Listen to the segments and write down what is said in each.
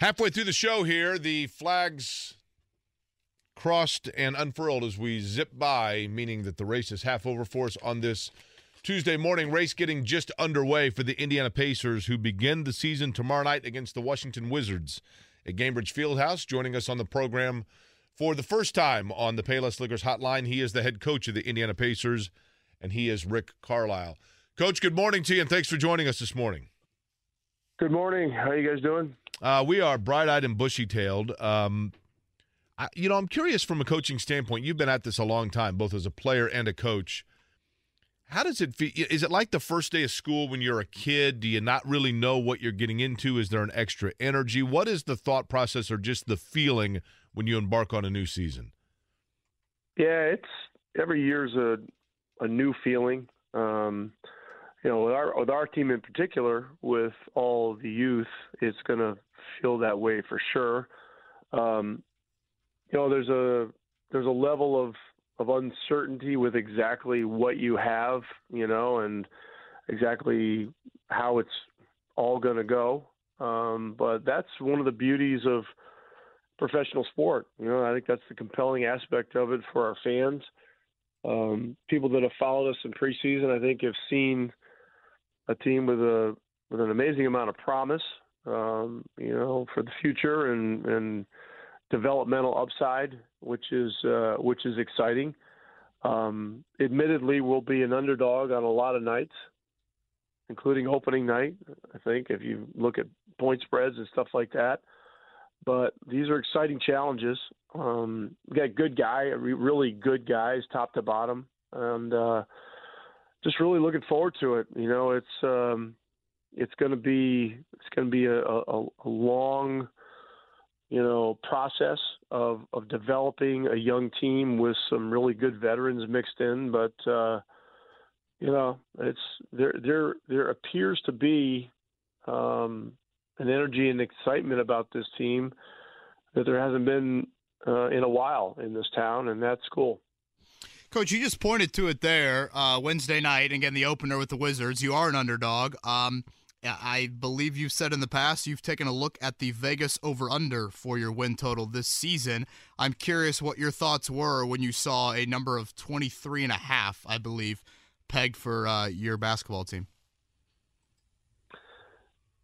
Halfway through the show here, the flags crossed and unfurled as we zip by, meaning that the race is half over for us on this Tuesday morning. Race getting just underway for the Indiana Pacers, who begin the season tomorrow night against the Washington Wizards at Gainbridge Fieldhouse. Joining us on the program for the first time on the Payless Liquors Hotline, he is the head coach of the Indiana Pacers, and he is Rick Carlisle. Coach, good morning to you, and thanks for joining us this morning. Good morning. How are you guys doing? Uh, we are bright-eyed and bushy-tailed. Um, I, you know, I'm curious from a coaching standpoint. You've been at this a long time, both as a player and a coach. How does it feel? Is it like the first day of school when you're a kid? Do you not really know what you're getting into? Is there an extra energy? What is the thought process or just the feeling when you embark on a new season? Yeah, it's every year's a a new feeling. Um, you know, with our with our team in particular, with all the youth, it's going to feel that way for sure. Um, you know, there's a there's a level of of uncertainty with exactly what you have, you know, and exactly how it's all going to go. Um, but that's one of the beauties of professional sport. You know, I think that's the compelling aspect of it for our fans. Um, people that have followed us in preseason, I think, have seen a team with a with an amazing amount of promise, um, you know, for the future and and developmental upside, which is uh, which is exciting. Um, admittedly, we'll be an underdog on a lot of nights, including opening night. I think if you look at point spreads and stuff like that. But these are exciting challenges. Um, we got good guy, really good guys, top to bottom, and uh, just really looking forward to it. You know, it's um, it's going to be it's going to be a, a, a long you know, process of of developing a young team with some really good veterans mixed in. But uh, you know, it's there there there appears to be um, an energy and excitement about this team that there hasn't been uh, in a while in this town, and that's cool. Coach, you just pointed to it there uh, Wednesday night, again the opener with the Wizards. You are an underdog. Um, I believe you've said in the past you've taken a look at the Vegas over under for your win total this season. I'm curious what your thoughts were when you saw a number of 23 and a half, I believe, pegged for uh, your basketball team.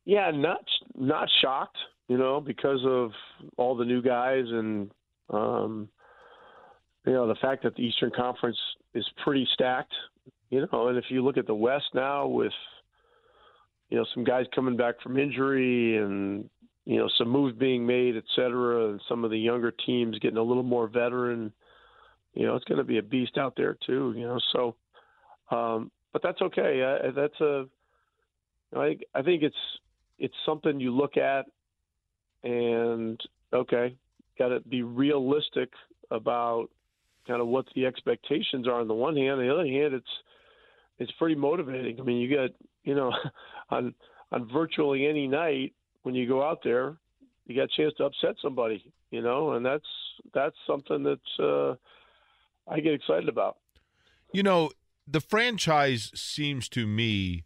Yeah, not not shocked, you know, because of all the new guys and um, you know the fact that the Eastern Conference is pretty stacked, you know, and if you look at the West now with you know, some guys coming back from injury and, you know, some moves being made, et cetera, and some of the younger teams getting a little more veteran. You know, it's going to be a beast out there too. You know, so, um, but that's okay. That's a, I I think it's it's something you look at, and okay, got to be realistic about kind of what the expectations are on the one hand. On the other hand, it's it's pretty motivating. I mean, you got you know, on on virtually any night when you go out there, you got a chance to upset somebody, you know, and that's that's something that uh, I get excited about. You know, the franchise seems to me,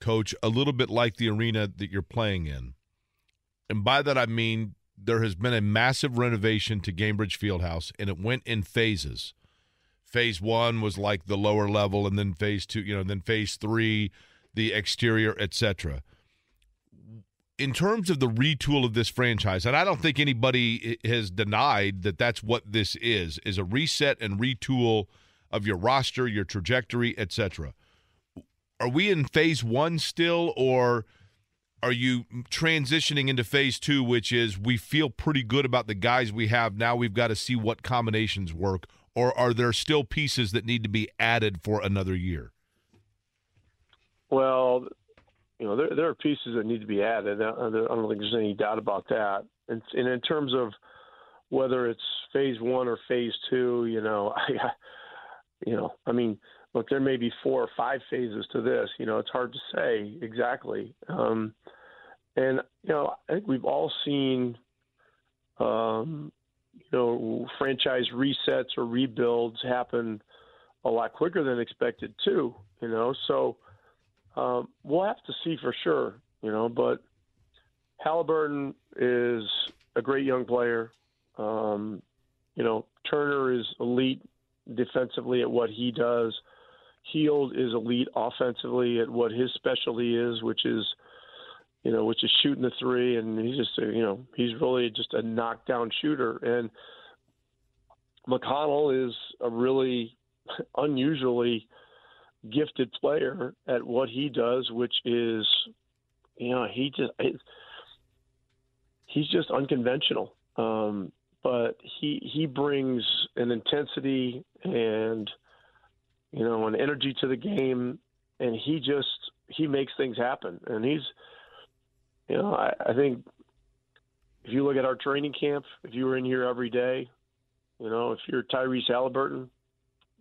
Coach, a little bit like the arena that you're playing in, and by that I mean there has been a massive renovation to Gainbridge Fieldhouse, and it went in phases. Phase one was like the lower level, and then phase two, you know, and then phase three the exterior, etc. In terms of the retool of this franchise, and I don't think anybody has denied that that's what this is, is a reset and retool of your roster, your trajectory, etc. Are we in phase one still, or are you transitioning into phase two, which is we feel pretty good about the guys we have. Now we've got to see what combinations work, or are there still pieces that need to be added for another year? Well, you know, there there are pieces that need to be added. I don't think there's any doubt about that. And, and in terms of whether it's phase one or phase two, you know, I, you know, I mean, look, there may be four or five phases to this. You know, it's hard to say exactly. Um, and you know, I think we've all seen, um, you know, franchise resets or rebuilds happen a lot quicker than expected too. You know, so um, we'll have to see for sure, you know. But Halliburton is a great young player. Um, you know, Turner is elite defensively at what he does. Hield is elite offensively at what his specialty is, which is, you know, which is shooting the three, and he's just, you know, he's really just a knockdown shooter. And McConnell is a really unusually gifted player at what he does, which is, you know, he just he's just unconventional. Um, but he he brings an intensity and you know an energy to the game, and he just he makes things happen. And he's you know I, I think if you look at our training camp, if you were in here every day, you know if you're Tyrese Halliburton,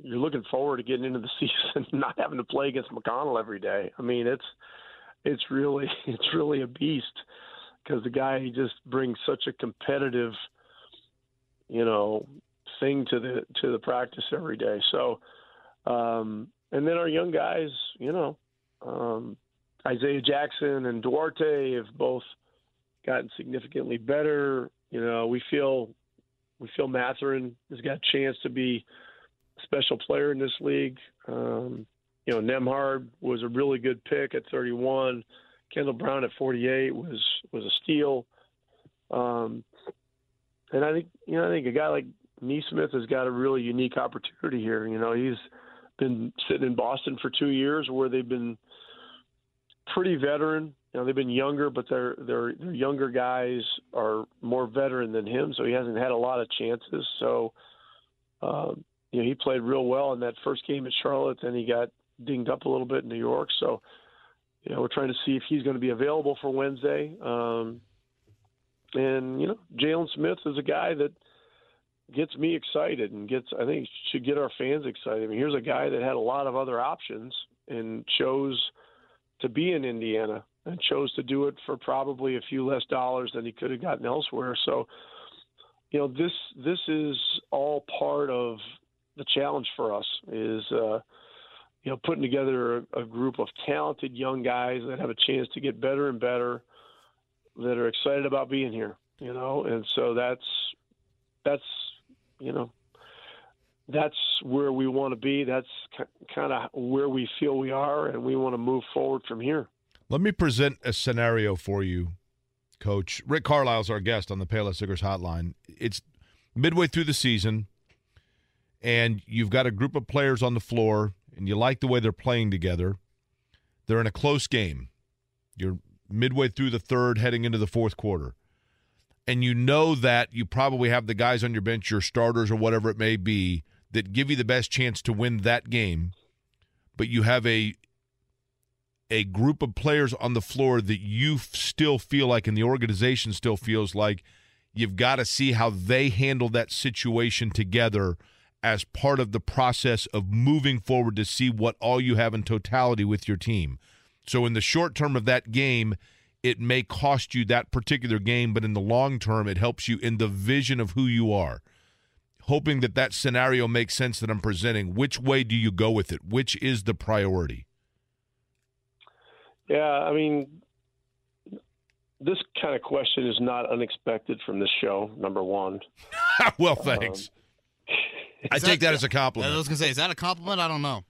you're looking forward to getting into the season, not having to play against McConnell every day. I mean it's it's really it's really a beast because the guy just brings such a competitive you know, thing to the to the practice every day. So, um, and then our young guys, you know, um, Isaiah Jackson and Duarte have both gotten significantly better. You know, we feel we feel Mathurin has got a chance to be a special player in this league. Um, you know, Nembhard was a really good pick at 31. Kendall Brown at 48 was was a steal. Um, and I think you know I think a guy like Nesmith has got a really unique opportunity here. You know, he's been sitting in Boston for two years, where they've been pretty veteran. You know, they've been younger, but their their their younger guys are more veteran than him, so he hasn't had a lot of chances. So, um, you know, he played real well in that first game at Charlotte, and he got dinged up a little bit in New York. So, you know, we're trying to see if he's going to be available for Wednesday. Um, and you know, Jalen Smith is a guy that gets me excited and gets I think should get our fans excited. I mean, here's a guy that had a lot of other options and chose to be in Indiana and chose to do it for probably a few less dollars than he could have gotten elsewhere. So, you know, this this is all part of the challenge for us is uh you know putting together a, a group of talented young guys that have a chance to get better and better that are excited about being here, you know, and so that's that's you know that's where we want to be. That's kind of where we feel we are, and we want to move forward from here. Let me present a scenario for you, Coach. Rick Carlisle's our guest on the Payless Liquors Hotline. It's midway through the season, and you've got a group of players on the floor, and you like the way they're playing together. They're in a close game. You're midway through the third, heading into the fourth quarter. And you know that you probably have the guys on your bench, your starters or whatever it may be, that give you the best chance to win that game. But you have a a group of players on the floor that you still feel like, and the organization still feels like, you've got to see how they handle that situation together as part of the process of moving forward to see what all you have in totality with your team. So in the short term of that game, it may cost you that particular game, but in the long term, it helps you in the vision of who you are. Hoping that that scenario makes sense that I'm presenting. Which way do you go with it? Which is the priority? Yeah, I mean, this kind of question is not unexpected from this show. Number one. well, thanks. Um, I take that, that as a compliment. I was gonna say, is that a compliment? I don't know.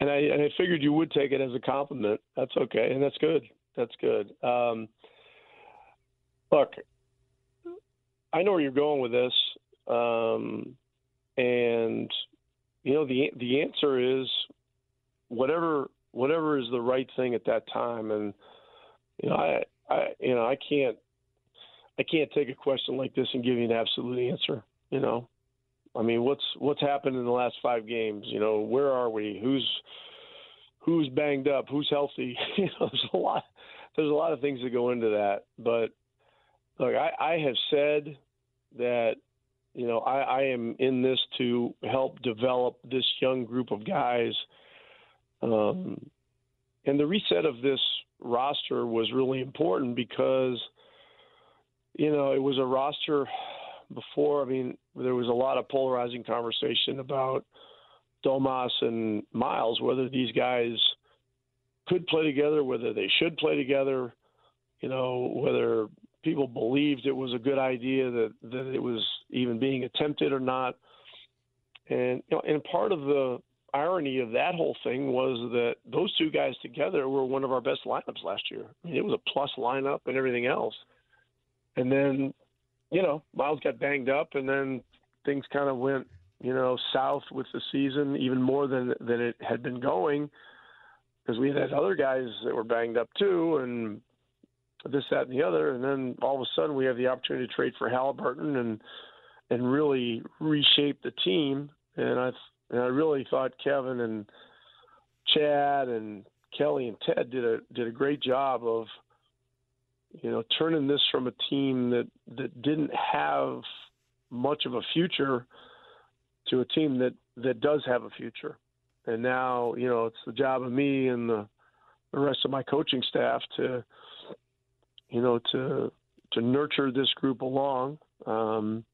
And I and I figured you would take it as a compliment. That's okay, and that's good. That's good. Um, look, I know where you're going with this, um, and you know the the answer is whatever whatever is the right thing at that time. And you know, I I you know I can't I can't take a question like this and give you an absolute answer. You know, I mean, what's what's happened in the last five games? You know, where are we? Who's who's banged up? Who's healthy? you know, there's a lot. There's a lot of things that go into that. But look, I, I have said that you know I, I am in this to help develop this young group of guys. Um, and the reset of this roster was really important because you know it was a roster before. I mean, there was a lot of polarizing conversation about Domas and Miles, whether these guys could play together, whether they should play together. you know, whether people believed it was a good idea that that it was even being attempted or not. And you know, and part of the irony of that whole thing was that those two guys together were one of our best lineups last year. I mean, it was a plus lineup and everything else. And then, you know, Miles got banged up, and then things kind of went, you know, south with the season even more than than it had been going, because we had had other guys that were banged up too, and this, that, and the other. And then all of a sudden, we have the opportunity to trade for Halliburton and and really reshape the team. And I and I really thought Kevin and Chad and Kelly and Ted did a did a great job of you know turning this from a team that that didn't have much of a future to a team that that does have a future. And now, you know, it's the job of me and the the rest of my coaching staff to you know to to nurture this group along, um,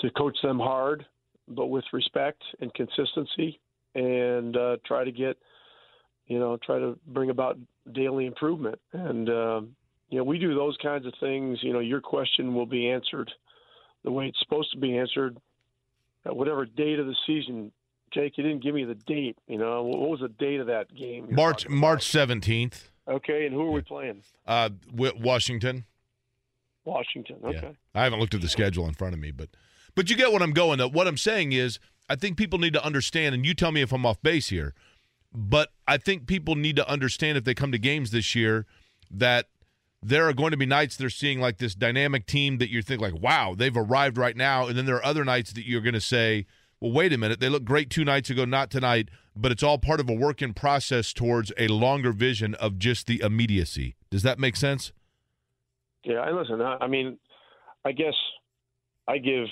to coach them hard, but with respect and consistency, and uh, try to get, you know, try to bring about daily improvement. And uh, you know, we do those kinds of things. You know, your question will be answered the way it's supposed to be answered at whatever date of the season. Jake, you didn't give me the date. You know, what was the date of that game? March March seventeenth. Okay, and who are we playing? Uh, Washington. Washington. Okay. Yeah. I haven't looked at the schedule in front of me, but but you get what I'm going. At. What I'm saying is, I think people need to understand, and you tell me if I'm off base here, but I think people need to understand if they come to games this year that there are going to be nights they're seeing like this dynamic team that you think like, wow, they've arrived right now, and then there are other nights that you're going to say, well, wait a minute, they look great two nights ago, not tonight, but it's all part of a work in process towards a longer vision of just the immediacy. Does that make sense? Yeah, I listen. I mean, I guess I give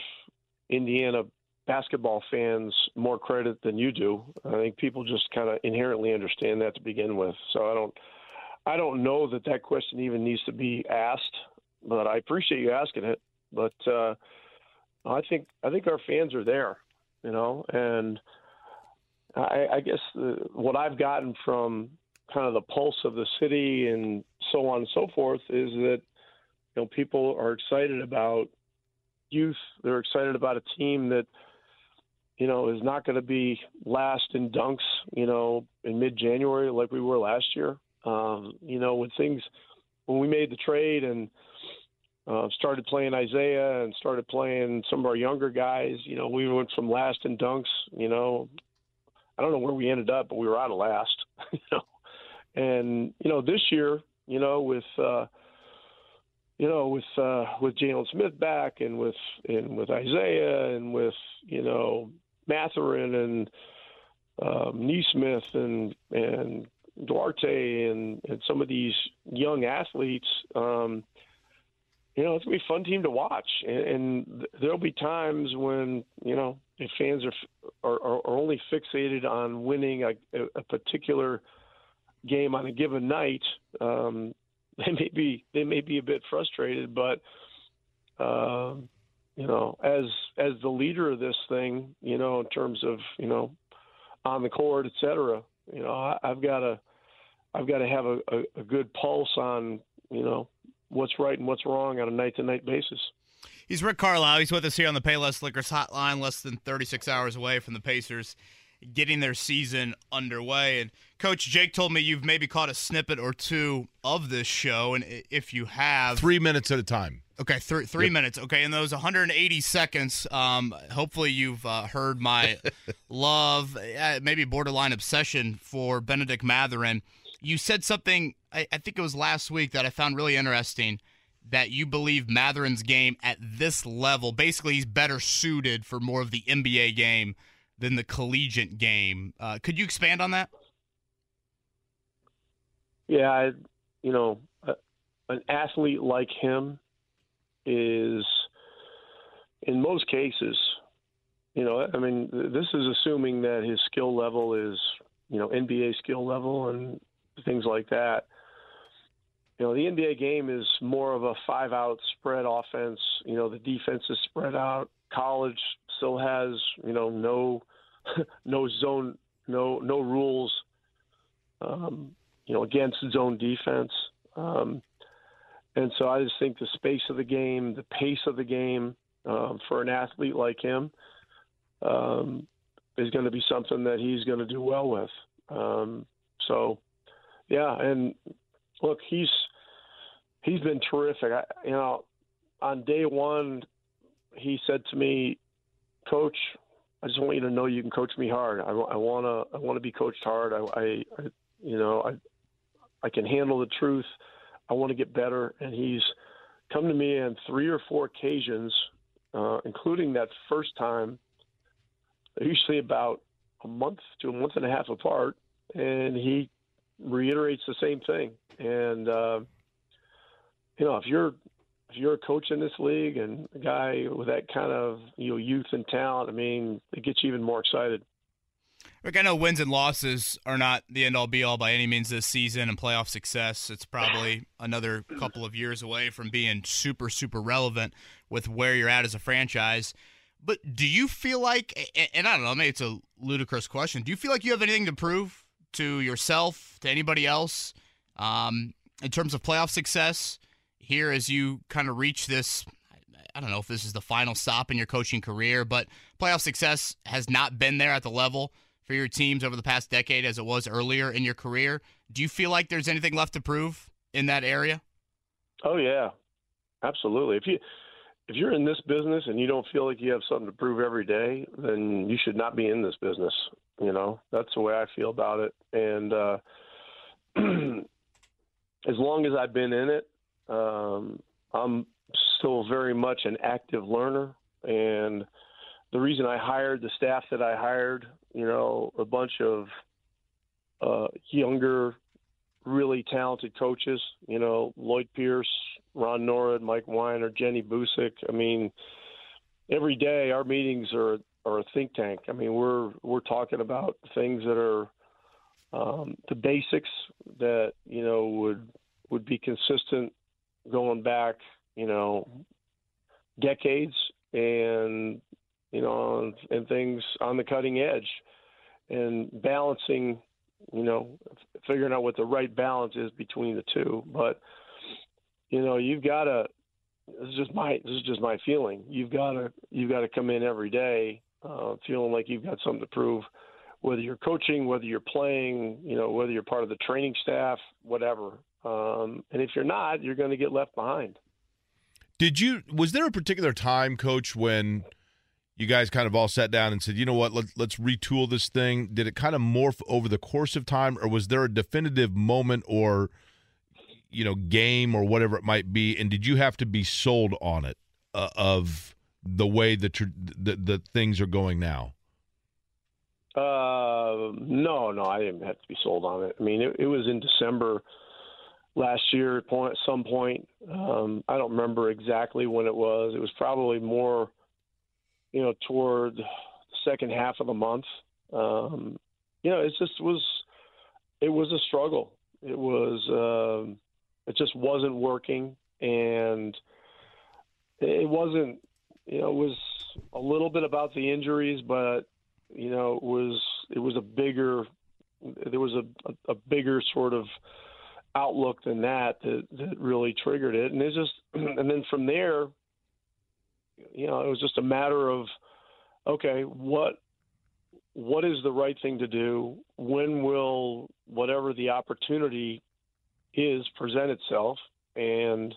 Indiana basketball fans more credit than you do. I think people just kind of inherently understand that to begin with. So I don't, I don't know that that question even needs to be asked, but I appreciate you asking it. But uh, I think I think our fans are there, you know, and I, I guess the, what I've gotten from kind of the pulse of the city and so on and so forth is that you know people are excited about youth. They're excited about a team that, you know, is not going to be last in dunks, you know, in mid January like we were last year. Um, you know, when things, when we made the trade and uh, started playing Isaiah and started playing some of our younger guys, you know, we went from last in dunks, you know, I don't know where we ended up, but we were out of last, you know. And, you know, this year, you know, with, uh, you know, with uh, with Jalen Smith back, and with and with Isaiah, and with you know Mathurin and um, Nesmith and and Duarte and, and some of these young athletes, um, you know, it's gonna be a fun team to watch. And, and there'll be times when you know if fans are are, are only fixated on winning a, a particular game on a given night. Um, they may be they may be a bit frustrated, but um, you know, as as the leader of this thing, you know, in terms of you know, on the court, et cetera, you know, I, have got to I've got to have a, a, a good pulse on you know what's right and what's wrong on a night to night basis. He's Rick Carlisle. He's with us here on the Payless Liquors Hotline, less than 36 hours away from the Pacers getting their season underway. And Coach Jake told me you've maybe caught a snippet or two of this show, and if you have, three minutes at a time. Okay, th- three yep. minutes. Okay, in those 180 seconds, um, hopefully you've uh, heard my love, uh, maybe borderline obsession for Benedict Mathurin. You said something, I, I think it was last week, that I found really interesting. That you believe Mathurin's game at this level, basically, he's better suited for more of the NBA game than the collegiate game. Uh, could you expand on that? Yeah, I, you know, an athlete like him is, in most cases, you know, I mean, this is assuming that his skill level is, you know, NBA skill level and things like that. You know, the NBA game is more of a five out spread offense. You know, the defense is spread out. College still has, you know, no no zone, no no rules, um, you know, against zone defense. Um, and so I just think the space of the game, the pace of the game um, for an athlete like him um, is going to be something that he's going to do well with. Um, so, yeah, and look, he's he's been terrific. I, you know, on day one, he said to me, "Coach, I just want you to know you can coach me hard. I, I want to I want to be coached hard. I, I, I you know I I can handle the truth. I want to get better." And he's come to me on three or four occasions, uh, including that first time. Usually about a month to a month and a half apart, and he reiterates the same thing. And uh, you know, if you're if you're a coach in this league and a guy with that kind of you know youth and talent, I mean, it gets you even more excited. Rick, I know wins and losses are not the end all be all by any means this season and playoff success. It's probably another couple of years away from being super, super relevant with where you're at as a franchise. But do you feel like, and I don't know, maybe it's a ludicrous question, do you feel like you have anything to prove to yourself, to anybody else, um, in terms of playoff success here as you kind of reach this? I don't know if this is the final stop in your coaching career, but playoff success has not been there at the level for your teams over the past decade as it was earlier in your career. Do you feel like there's anything left to prove in that area? Oh yeah, absolutely. If you if you're in this business and you don't feel like you have something to prove every day, then you should not be in this business. You know, that's the way I feel about it. And uh, as long as I've been in it, um, I'm still very much an active learner. And the reason I hired the staff that I hired you know, a bunch of uh, younger, really talented coaches. You know, Lloyd Pierce, Ron Nored, Mike Weinar, Jenny Boucek. I mean, every day our meetings are are a think tank. I mean, we're we're talking about things that are um, the basics that you know would would be consistent going back, you know, decades, and you know, and things on the cutting edge, and balancing, you know, figuring out what the right balance is between the two. But you know, you've got to. This is just my this is just my feeling. You've got to you've got to come in every day uh, feeling like you've got something to prove, whether you're coaching, whether you're playing, you know, whether you're part of the training staff, whatever. Um, and if you're not, you're going to get left behind. Did you? Was there a particular time, Coach, when? you guys kind of all sat down and said, you know what, let's let's retool this thing. Did it kind of morph over the course of time, or was there a definitive moment or you know game or whatever it might be? And did you have to be sold on it uh, of the way the, the the things are going now? Uh, no, no, I didn't have to be sold on it. I mean, it, it was in December last year at some point. Um, I don't remember exactly when it was. It was probably more you know, toward the second half of the month. Um, you know, it just was, it was a struggle. It was, um, it just wasn't working, and it wasn't. You know, it was a little bit about the injuries, but you know, it was it was a bigger, there was a, a, a bigger sort of outlook than that, that that really triggered it, and it just, and then from there, you know, it was just a matter of, okay, what what is the right thing to do? When will whatever the opportunity is present itself? And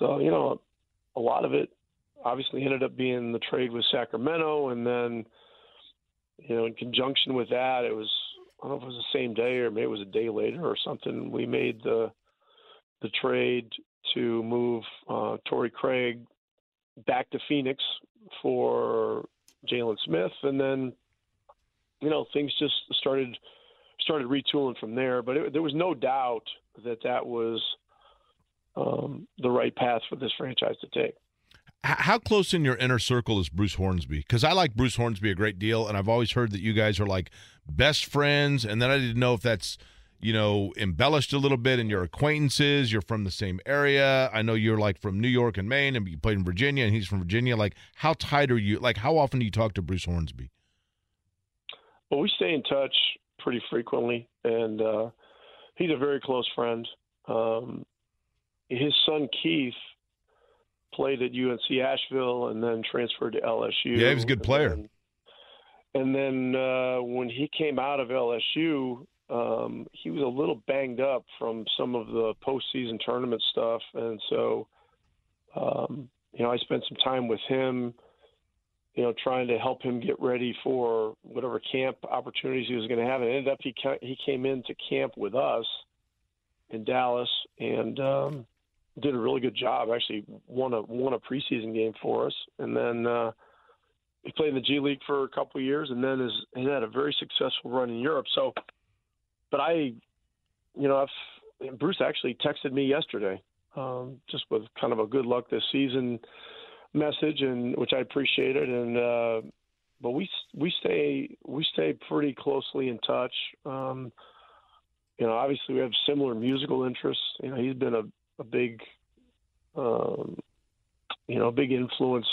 so, you know, a lot of it obviously ended up being the trade with Sacramento, and then, you know, in conjunction with that, it was I don't know if it was the same day or maybe it was a day later or something. We made the the trade to move uh, Torrey Craig back to Phoenix for Jalen Smith, and then you know things just started started retooling from there. But it, there was no doubt that that was um, the right path for this franchise to take. How close in your inner circle is Bruce Hornsby? Because I like Bruce Hornsby a great deal, and I've always heard that you guys are like best friends. And then I didn't know if that's you know, embellished a little bit in your acquaintances. You're from the same area. I know you're like from New York and Maine, and you played in Virginia, and he's from Virginia. Like, how tight are you? Like, how often do you talk to Bruce Hornsby? Well, we stay in touch pretty frequently, and uh, he's a very close friend. Um, his son Keith played at UNC Asheville and then transferred to LSU. Yeah, he was a good And player. then- And then uh, when he came out of LSU, um, he was a little banged up from some of the postseason tournament stuff, and so um, you know I spent some time with him, you know, trying to help him get ready for whatever camp opportunities he was going to have. And it ended up he ca- he came into camp with us in Dallas and um, did a really good job. Actually, won a won a preseason game for us, and then. Uh, he played in the G League for a couple of years, and then has, has had a very successful run in Europe. So, but I, you know, I've, Bruce actually texted me yesterday, um, just with kind of a good luck this season message, and which I appreciated. And uh, but we we stay we stay pretty closely in touch. Um, you know, obviously we have similar musical interests. You know, he's been a, a big, um, you know, a big influence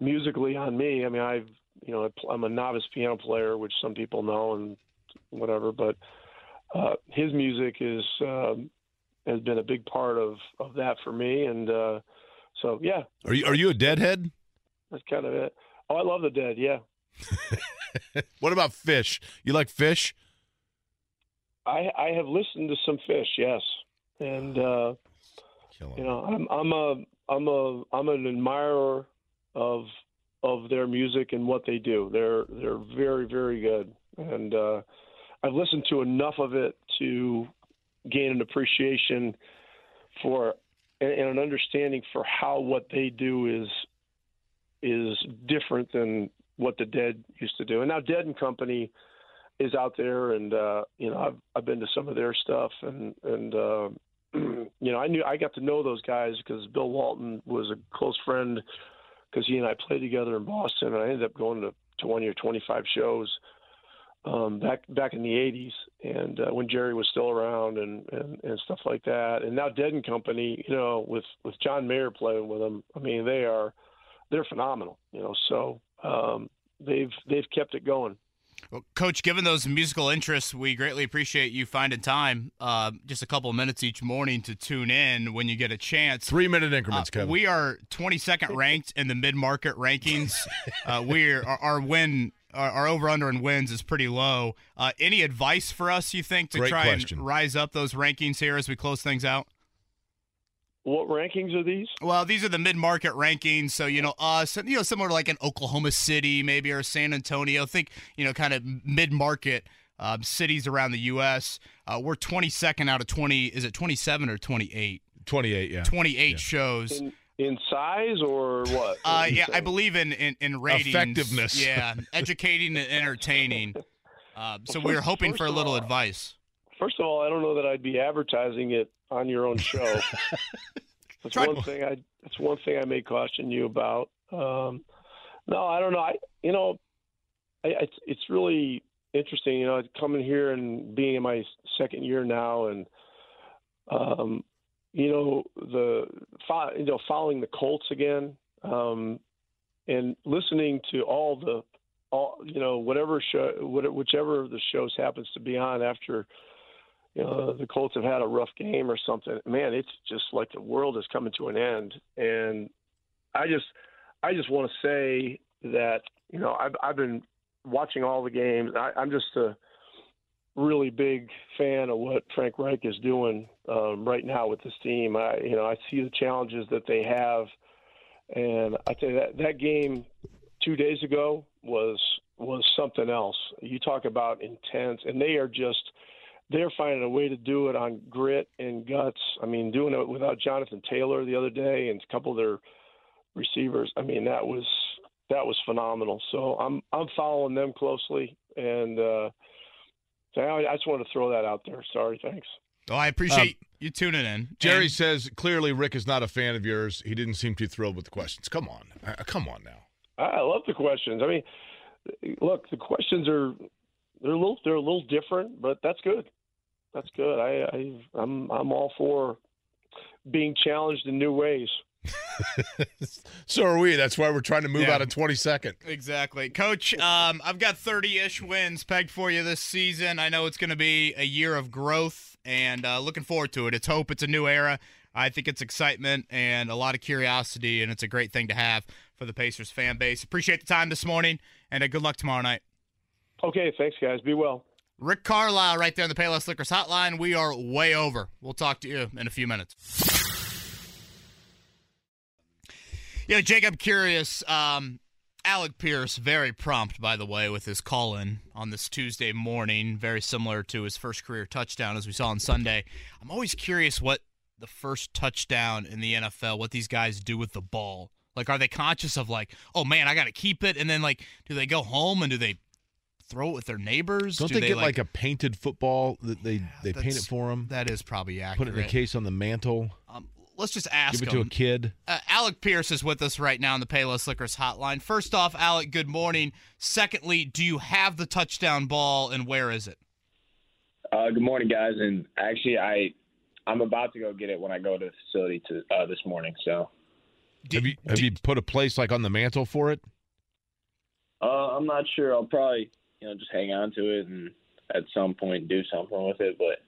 musically on me. I mean, I've you know I'm a novice piano player, which some people know and whatever, but uh, his music is um, has been a big part of of that for me, and uh, so yeah, Are you are you a deadhead? that's kind of it. Oh, I love the Dead. Yeah, What about Phish? You like Phish? I I have listened to some Phish, yes, and uh, You know I'm I'm a I'm a I'm an admirer of of their music and what they do. They're they're very very good, and uh, I've listened to enough of it to gain an appreciation for and, and an understanding for how what they do is is different than what the Dead used to do. And now Dead and Company is out there, and uh, you know I've I've been to some of their stuff, and and uh, you know I knew I got to know those guys because Bill Walton was a close friend because he and I played together in Boston, and I ended up going to 20 or 25 shows um, back back in the 80s, and uh, when Jerry was still around, and, and and stuff like that. And now Dead and Company, you know, with with John Mayer playing with them, I mean they are they're phenomenal, you know. So um, they've they've kept it going. Well, Coach, given those musical interests, we greatly appreciate you finding time, uh, just a couple of minutes each morning to tune in when you get a chance. Three minute Uh, increments, Kevin. we are 22nd ranked in the mid market rankings. Uh, we're our, our win. Our, our over under in wins is pretty low. Uh, any advice for us, you think, to Great try question. and rise up those rankings here as we close things out? What rankings are these? Well, these are the mid-market rankings, so you know us, you know, similar to like an Oklahoma City, maybe or San Antonio. Think you know, kind of mid-market um, cities around the U.S. Uh, we're 22nd out of 20. Is it 27 or 28? 28, yeah. 28 Yeah. shows. In, in size or what? Uh, yeah, I believe in in, in ratings. Effectiveness. Yeah, educating and entertaining. Uh, so we were hoping for a little all, advice. First of all, I don't know that I'd be advertising it on your own show. that's Try- one thing I. That's one thing I may caution you about. Um, no, I don't know. I you know, I, it's it's really interesting. You know, coming here and being in my second year now, and um, you know the you know following the Colts again, um, and listening to all the all you know whatever show whichever the shows happens to be on after the Colts have had a rough game or something. Man, it's just like the world is coming to an end, and I just I just want to say that you know I've I've been watching all the games. I, I'm just a really big fan of what Frank Reich is doing um, right now with this team. I you know I see the challenges that they have, and I tell you that that game two days ago was was something else. You talk about intense, and they are just they're finding a way to do it on grit and guts. I mean, doing it without Jonathan Taylor the other day and a couple of their receivers. I mean, that was that was phenomenal. So I'm I'm following them closely, and uh, so I, I just want to throw that out there. Sorry, thanks. Oh, I appreciate you tuning in. Jerry And- says clearly Rick is not a fan of yours. He didn't seem too thrilled with the questions. Come on. Uh, come on now. I I love the questions. I mean, look, the questions are they're a little they're a little different, but that's good. That's good. I, I I'm I'm all for being challenged in new ways. So are we. That's why we're trying to move Yeah. out of 22nd. Exactly. Coach, um, I've got 30 ish wins pegged for you this season. I know it's going to be a year of growth and uh, looking forward to it. It's hope, it's a new era. I think it's excitement and a lot of curiosity, and it's a great thing to have for the Pacers fan base. Appreciate the time this morning, and uh, good luck tomorrow night. Okay, thanks, guys. Be well. Rick Carlisle right there in the Payless Liquors hotline. We are way over. We'll talk to you in a few minutes. Yeah, Jake, I'm curious. Um, Alec Pierce, very prompt, by the way, with his call in on this Tuesday morning, very similar to his first career touchdown, as we saw on Sunday. I'm always curious what the first touchdown in the NFL, what these guys do with the ball. Like, are they conscious of, like, oh man, I got to keep it? And then, like, do they go home and do they throw it with their neighbors? Don't do they, they get like, a painted football that they they paint it for them? That is probably accurate. Put it in a case on the mantle. Um, let's just ask Give it to a kid. Uh, Alec Pierce is with us right now on the Payless Liquors hotline. First off, Alec, good morning. Secondly, do you have the touchdown ball and where is it? Uh, good morning, guys. And actually, I I'm about to go get it when I go to the facility to uh, this morning. So have you have you put a place like on the mantle for it? uh, I'm not sure. I'll probably you know just hang on to it and at some point do something with it. But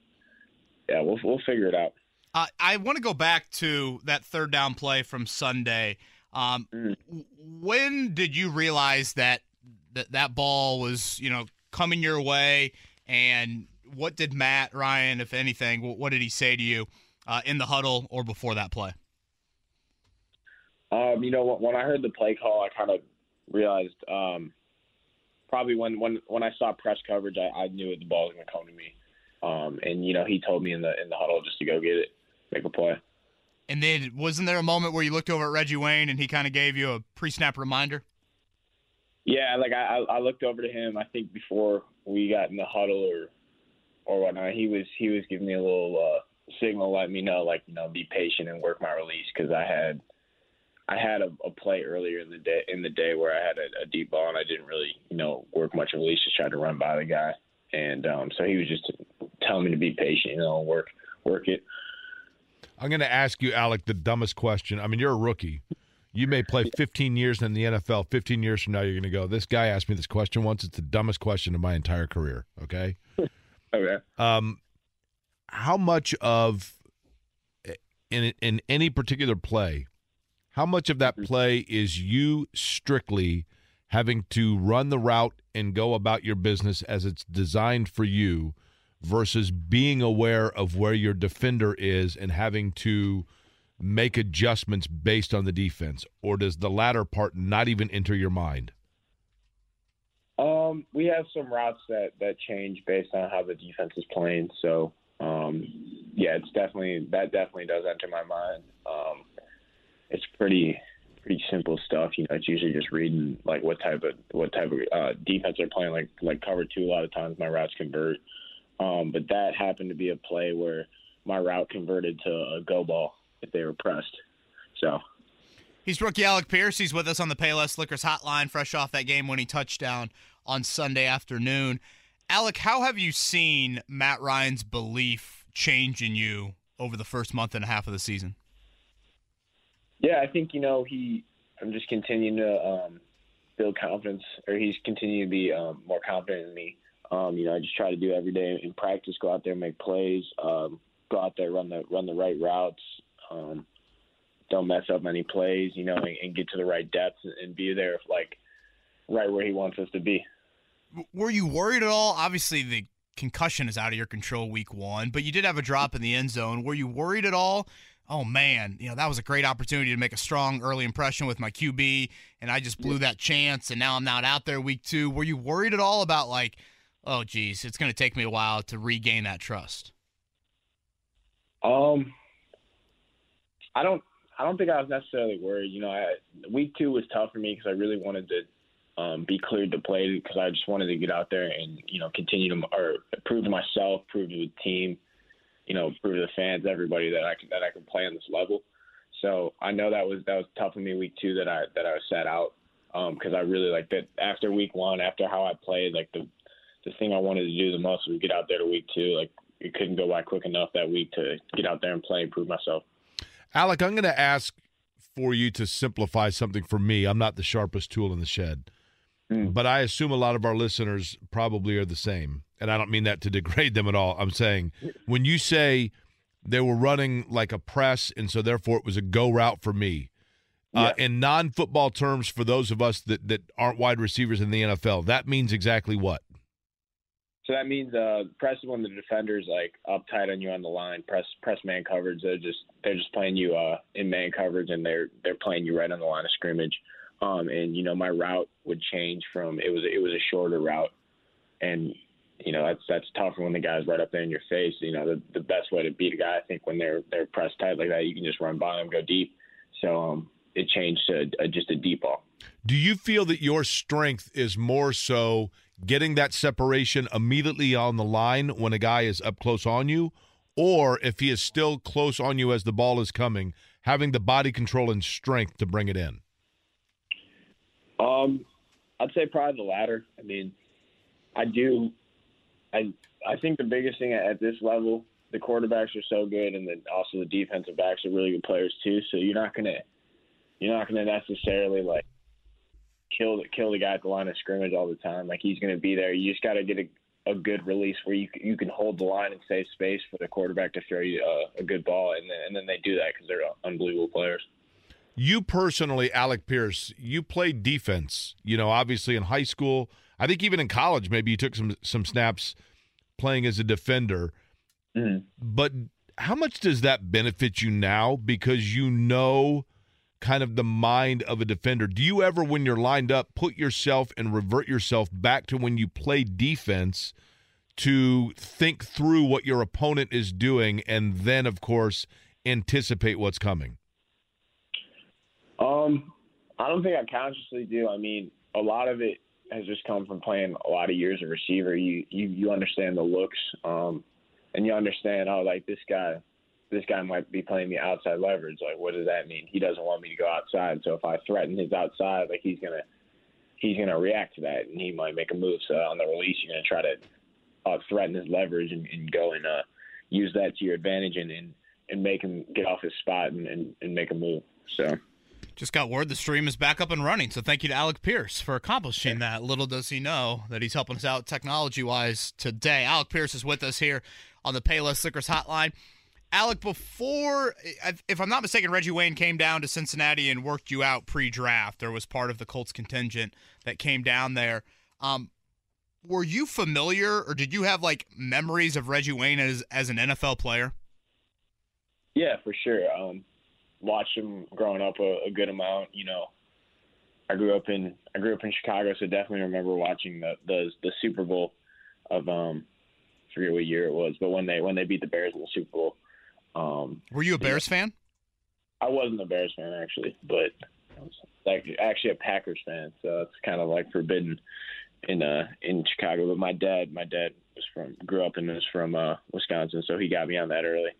yeah, we'll we'll figure it out. Uh, I want to go back to that third down play from Sunday. Um, Mm. When did you realize that, that that ball was, you know, coming your way? And what did Matt Ryan, if anything, wh- what did he say to you uh, in the huddle or before that play? Um, you know, when, when I heard the play call, I kind of realized um, probably when when when I saw press coverage, I, I knew the ball was going to come to me. Um, and you know, he told me in the in the huddle just to go get it, make a play. And then wasn't there a moment where you looked over at Reggie Wayne and he kind of gave you a pre-snap reminder? Yeah, like I, I I looked over to him. I think before we got in the huddle or or whatnot, he was he was giving me a little uh, signal, letting me know like you know be patient and work my release because I had I had a, a play earlier in the day in the day where I had a, a deep ball and I didn't really you know work much release, just tried to run by the guy, and um, so he was just telling me to be patient, you know, and work work it. I'm going to ask you, Alec, the dumbest question. I mean, you're a rookie. You may play 15 years in the NFL. 15 years from now, you're going to go, This guy asked me this question once. It's the dumbest question of my entire career. Okay. Okay. Um, how much of in in any particular play, how much of that play is you strictly having to run the route and go about your business as it's designed for you versus being aware of where your defender is and having to make adjustments based on the defense or does the latter part not even enter your mind Um, we have some routes that that change based on how the defense is playing. So, um, yeah, it's definitely that definitely does enter my mind. Um, it's pretty pretty simple stuff. You know, it's usually just reading like what type of what type of uh, defense they're playing. Like like cover two, a lot of times my routes convert. Um, but that happened to be a play where my route converted to a go ball if they were pressed. So. He's rookie Alec Pierce. He's with us on the Payless Liquors hotline, fresh off that game winning touchdown on Sunday afternoon. Alec, how have you seen Matt Ryan's belief change in you over the first month and a half of the season? Yeah, I think you know he. I'm just continuing to um, build confidence, or he's continuing to be um, more confident in me. Um, you know, I just try to do every day in practice. Go out there, make plays. Um, go out there, run the run the right routes. Um, don't mess up any plays. You know, and, and get to the right depth and be there, like right where he wants us to be. Were you worried at all? Obviously, the concussion is out of your control week one, but you did have a drop in the end zone. Were you worried at all? Oh man, you know that was a great opportunity to make a strong early impression with my QB, and I just blew that chance, and now I'm not out there week two. Were you worried at all about like, oh geez, it's going to take me a while to regain that trust? Um, I don't. I don't think I was necessarily worried. You know, I, week two was tough for me because I really wanted to um, be cleared to play because I just wanted to get out there and you know continue to or prove to myself, prove to the team, you know, prove to the fans, everybody that I could that I could play on this level. So I know that was that was tough for me week two that I that I was set out because I really like that after week one, after how I played, like the the thing I wanted to do the most was get out there to week two. Like it couldn't go by quick enough that week to get out there and play and prove myself. Alec, I'm going to ask for you to simplify something for me. I'm not the sharpest tool in the shed, Mm. but I assume a lot of our listeners probably are the same. And I don't mean that to degrade them at all. I'm saying when you say they were running like a press, and so therefore it was a go route for me. Uh, in non-football terms, for those of us that that aren't wide receivers in the NFL, that means exactly what? So that means uh, press is when the defenders like up tight on you on the line, press press man coverage. They're just they're just playing you uh, in man coverage, and they're they're playing you right on the line of scrimmage. Um, and you know my route would change from it was it was a shorter route, and you know that's that's tougher when the guy's right up there in your face. You know the the best way to beat a guy, I think, when they're they're pressed tight like that, you can just run by them, go deep. So um, it changed to a, just a deep ball. Do you feel that your strength is more so getting that separation immediately on the line when a guy is up close on you, or if he is still close on you as the ball is coming, having the body control and strength to bring it in? Um, I'd say probably the latter. I mean, I do. I I think the biggest thing at, this level, the quarterbacks are so good, and then also the defensive backs are really good players too. So you're not gonna you're not gonna necessarily like kill the kill the guy at the line of scrimmage all the time. Like he's to be there. You just got to get a, a good release where you you can hold the line and save space for the quarterback to throw you a, a good ball, and then, and then they do that because they're unbelievable players. You personally, Alec Pierce, you played defense. You know, obviously in high school. I think even in college, maybe you took some some snaps playing as a defender. Mm-hmm. But how much does that benefit you now? Because you know kind of the mind of a defender. Do you ever, when you're lined up, put yourself and revert yourself back to when you play defense to think through what your opponent is doing and then, of course, anticipate what's coming? Um, I don't think I consciously do. I mean, a lot of it has just come from playing a lot of years of receiver. You you you understand the looks, um, and you understand oh like this guy this guy might be playing me outside leverage. Like, what does that mean? He doesn't want me to go outside. So if I threaten his outside, like he's gonna he's gonna react to that, and he might make a move. So on the release, you're gonna try to uh, threaten his leverage and, and go and uh, use that to your advantage and, and and make him get off his spot and, and, and make a move. So. Just got word the stream is back up and running. So thank you to Alec Pierce for accomplishing yeah. that. Little does he know that he's helping us out technology wise today. Alec Pierce is with us here on the Payless Liquors Hotline. Alec, before, if I'm not mistaken, Reggie Wayne came down to Cincinnati and worked you out pre-draft. There was part of the Colts contingent that came down there. Um, were you familiar, or did you have like memories of Reggie Wayne as as an NFL player? Yeah, for sure. Um, watched him growing up a, a good amount. You know, I grew up in I grew up in Chicago, so definitely remember watching the the, the Super Bowl of um, I forget what year it was, but when they when they beat the Bears in the Super Bowl. Um, Were you a Bears yeah. fan? I wasn't a Bears fan actually, but I was like actually a Packers fan. So it's kind of like forbidden in uh in Chicago. But my dad, my dad was from grew up and was from uh, Wisconsin, so he got me on that early.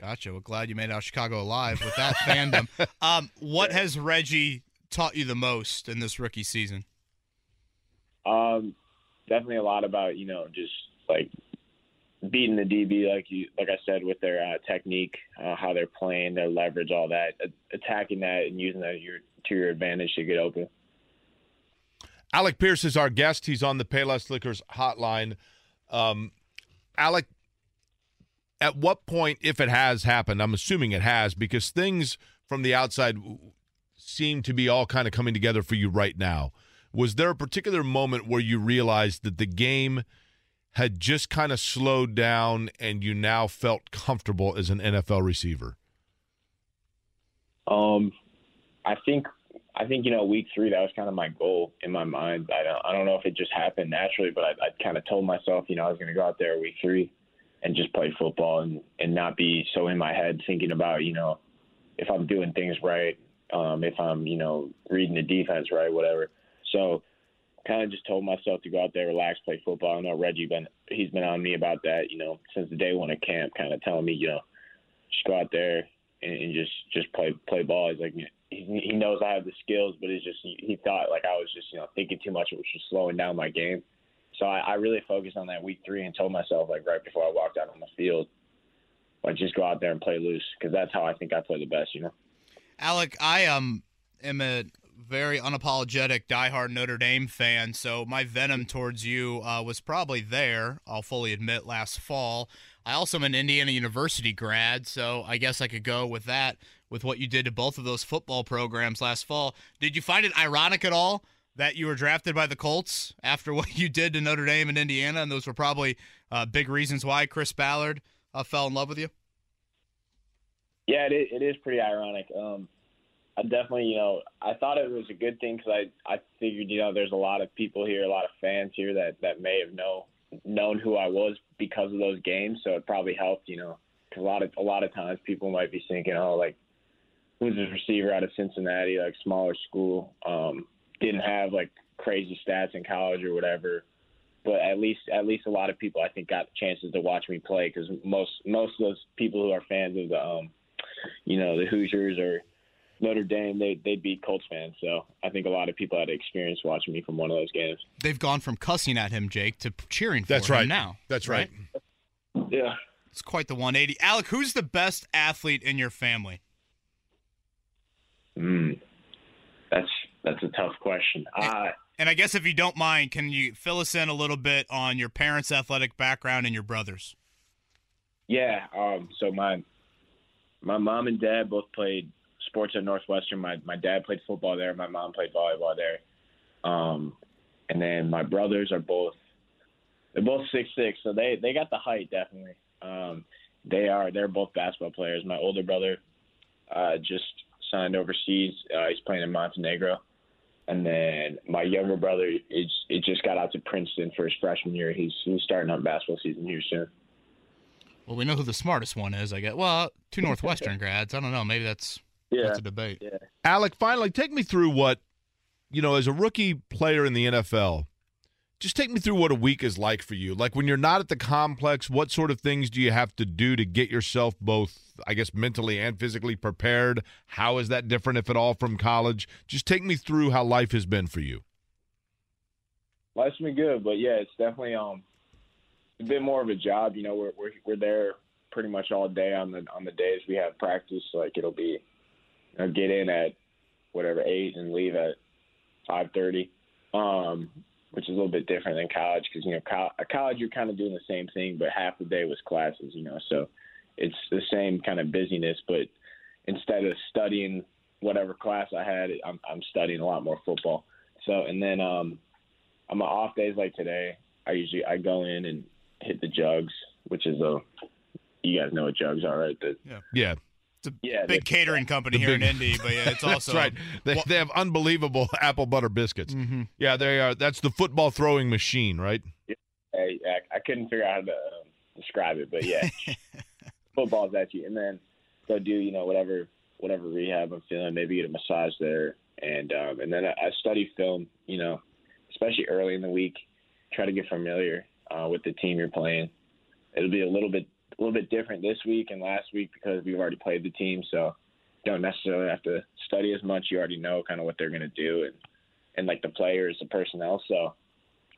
Gotcha. Well, glad you made out Chicago alive with that fandom. Um, what has Reggie taught you the most in this rookie season? Um, definitely a lot about you know just like beating the DB like you like I said with their uh, technique, uh, how they're playing, their leverage, all that, attacking that and using that your, to your advantage to get open. Alec Pierce is our guest. He's on the Payless Liquors hotline. Um, Alec, at what point, if it has happened, I'm assuming it has, because things from the outside seem to be all kind of coming together for you right now. Was there a particular moment where you realized that the game – had just kind of slowed down and you now felt comfortable as an NFL receiver? Um, I think I think you know week three that was kind of my goal in my mind. I don't I don't know if it just happened naturally, but I, I kind of told myself you know I was going to go out there week three and just play football and and not be so in my head thinking about you know if I'm doing things right, um, if I'm you know reading the defense right, whatever. So kind of just told myself to go out there, relax, play football. I know Reggie been he's been on me about that, you know, since the day one at camp, kind of telling me, you know, just go out there and, and just just play play ball. He's like he, he knows I have the skills, but it's just he thought like I was just you know thinking too much, which was just slowing down my game. So I, I really focused on that week three and told myself like right before I walked out on the field, like just go out there and play loose because that's how I think I play the best, you know. Alec, I um am a very unapologetic diehard Notre Dame fan, so my venom towards you uh, was probably there. I'll fully admit last fall I also am an Indiana University grad, so I guess I could go with that with what you did to both of those football programs last fall. Did you find it ironic at all that you were drafted by the Colts after what you did to Notre Dame and Indiana, and those were probably uh, big reasons why Chris Ballard uh, fell in love with you? Yeah, it is, it is pretty ironic. Um, I definitely, you know, I thought it was a good thing because I, I figured, you know, there's a lot of people here, a lot of fans here that that may have know known who I was because of those games. So it probably helped, you know, because a lot of a lot of times people might be thinking, oh, like who's this receiver out of Cincinnati, like smaller school, um, didn't have like crazy stats in college or whatever. But at least at least a lot of people I think got chances to watch me play because most most of those people who are fans of the um, you know the Hoosiers or Notre Dame, they they'd be Colts fans. So I think a lot of people had experience watching me from one of those games. They've gone from cussing at him, Jake, to cheering for That's him right. now. That's right. Yeah. It's quite the 180. Alec, who's the best athlete in your family? Mm. That's that's a tough question. Uh, And I guess if you don't mind, can you fill us in a little bit on your parents' athletic background and your brothers? yeah. Um. So my my mom and dad both played sports at Northwestern. My my dad played football there. My mom played volleyball there. Um, and then my brothers are both they're both six six, so they they got the height definitely. Um, they are they're both basketball players. My older brother uh, just signed overseas. Uh, he's playing in Montenegro. And then my younger brother is it just got out to Princeton for his freshman year. He's he's starting on basketball season here soon. Well, we know who the smartest one is, I guess. Well, two Northwestern grads. I don't know. Maybe that's Yeah, that's a debate. Alec, finally, take me through what, you know, as a rookie player in the NFL, just take me through what a week is like for you. Like when you're not at the complex, what sort of things do you have to do to get yourself both, I guess, mentally and physically prepared? How is that different, if at all, from college? Just take me through how life has been for you. life's been good, but yeah, it's definitely um a bit more of a job. You know, we're we're we're there pretty much all day on the on the days we have practice. Like it'll be, you know, get in at whatever eight and leave at five thirty, um, which is a little bit different than college because you know co- at college you're kind of doing the same thing, but half the day was classes. You know, so it's the same kind of busyness, but instead of studying whatever class I had, I'm I'm studying a lot more football. So and then um on my off days like today, I usually I go in and hit the jugs, which is a you guys know what jugs are, right? The, Yeah, yeah, It's a yeah, big catering company here big- in Indy, but yeah, it's that's also right. They, Well- they have unbelievable apple butter biscuits. hmm Yeah, they are. That's the football throwing machine, right? I, I, I couldn't figure out how to um, describe it, but yeah, football's at you, and then go do you know whatever whatever rehab I'm feeling, maybe get a massage there, and um, and then I, I study film, you know, especially early in the week, try to get familiar uh, with the team you're playing. It'll be a little bit a little bit different this week and last week because we've already played the team, so don't necessarily have to study as much. You already know kind of what they're going to do and and like the players, the personnel. So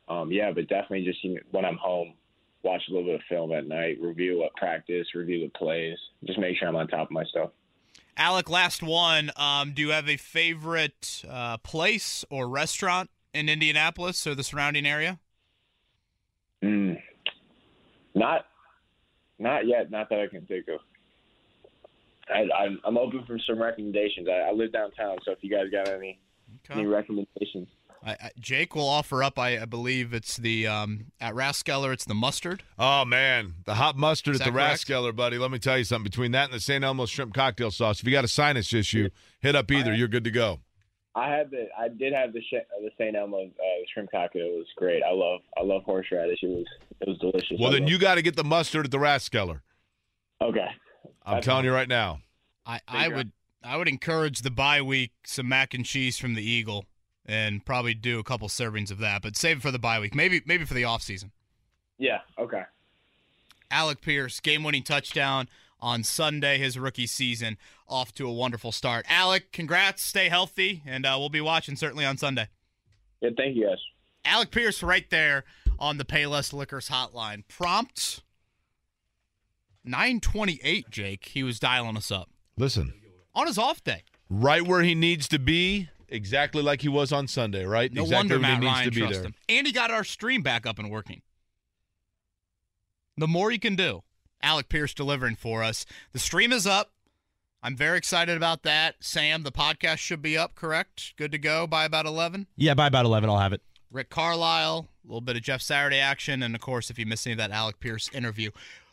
um, yeah, but definitely just you know, when I'm home, watch a little bit of film at night, review what practice, review the plays, just make sure I'm on top of my stuff. Alec, last one. Um, do you have a favorite uh, place or restaurant in Indianapolis or the surrounding area? Mm. Not, not yet. Not that I can think of. I, I'm, I'm open for some recommendations. I, I live downtown, so if you guys got any any recommendations, I, I, Jake will offer up. I, I believe it's the um, at Rathskeller. It's the mustard. Oh man, the hot mustard Is at the correct? Rathskeller, buddy. Let me tell you something. Between that and the St. Elmo's shrimp cocktail sauce, if you got a sinus issue, hit up either. You're good to go. I had the I did have the sh- the St. Elmo's uh, shrimp cocktail. It was great. I love I love horseradish. It was it was delicious. Well, I then love- you got to get the mustard at the Rathskeller. okay. I'm That's telling you right now. I, I would I would encourage the bye week some mac and cheese from the Eagle and probably do a couple servings of that, but save it for the bye week. Maybe maybe for the off season. Yeah. Okay. Alec Pierce, game winning touchdown on Sunday, his rookie season, off to a wonderful start. Alec, congrats, stay healthy, and uh, we'll be watching certainly on Sunday. Yeah. Thank you guys. Alec Pierce right there on the Payless Liquors hotline. Prompt 928, Jake. He was dialing us up Listen, on his off day. right where he needs to be, exactly like he was on Sunday, right? No exactly wonder when he Matt needs Ryan to be trusts there. him. And he got our stream back up and working. The more you can do, Alec Pierce delivering for us. The stream is up. I'm very excited about that. Sam, the podcast should be up, correct? Good to go by about 11? Yeah, by about 11, I'll have it. Rick Carlisle, a little bit of Jeff Saturday action, and of course, if you missed any of that Alec Pierce interview.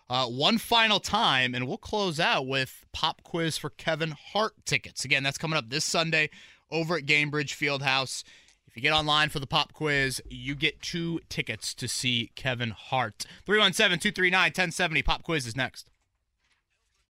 Uh, one final time, and we'll close out with pop quiz for Kevin Hart tickets. Again, that's coming up this Sunday over at Gainbridge Fieldhouse. If you get online for the pop quiz, you get two tickets to see Kevin Hart. 317 239 1070. Pop quiz is next.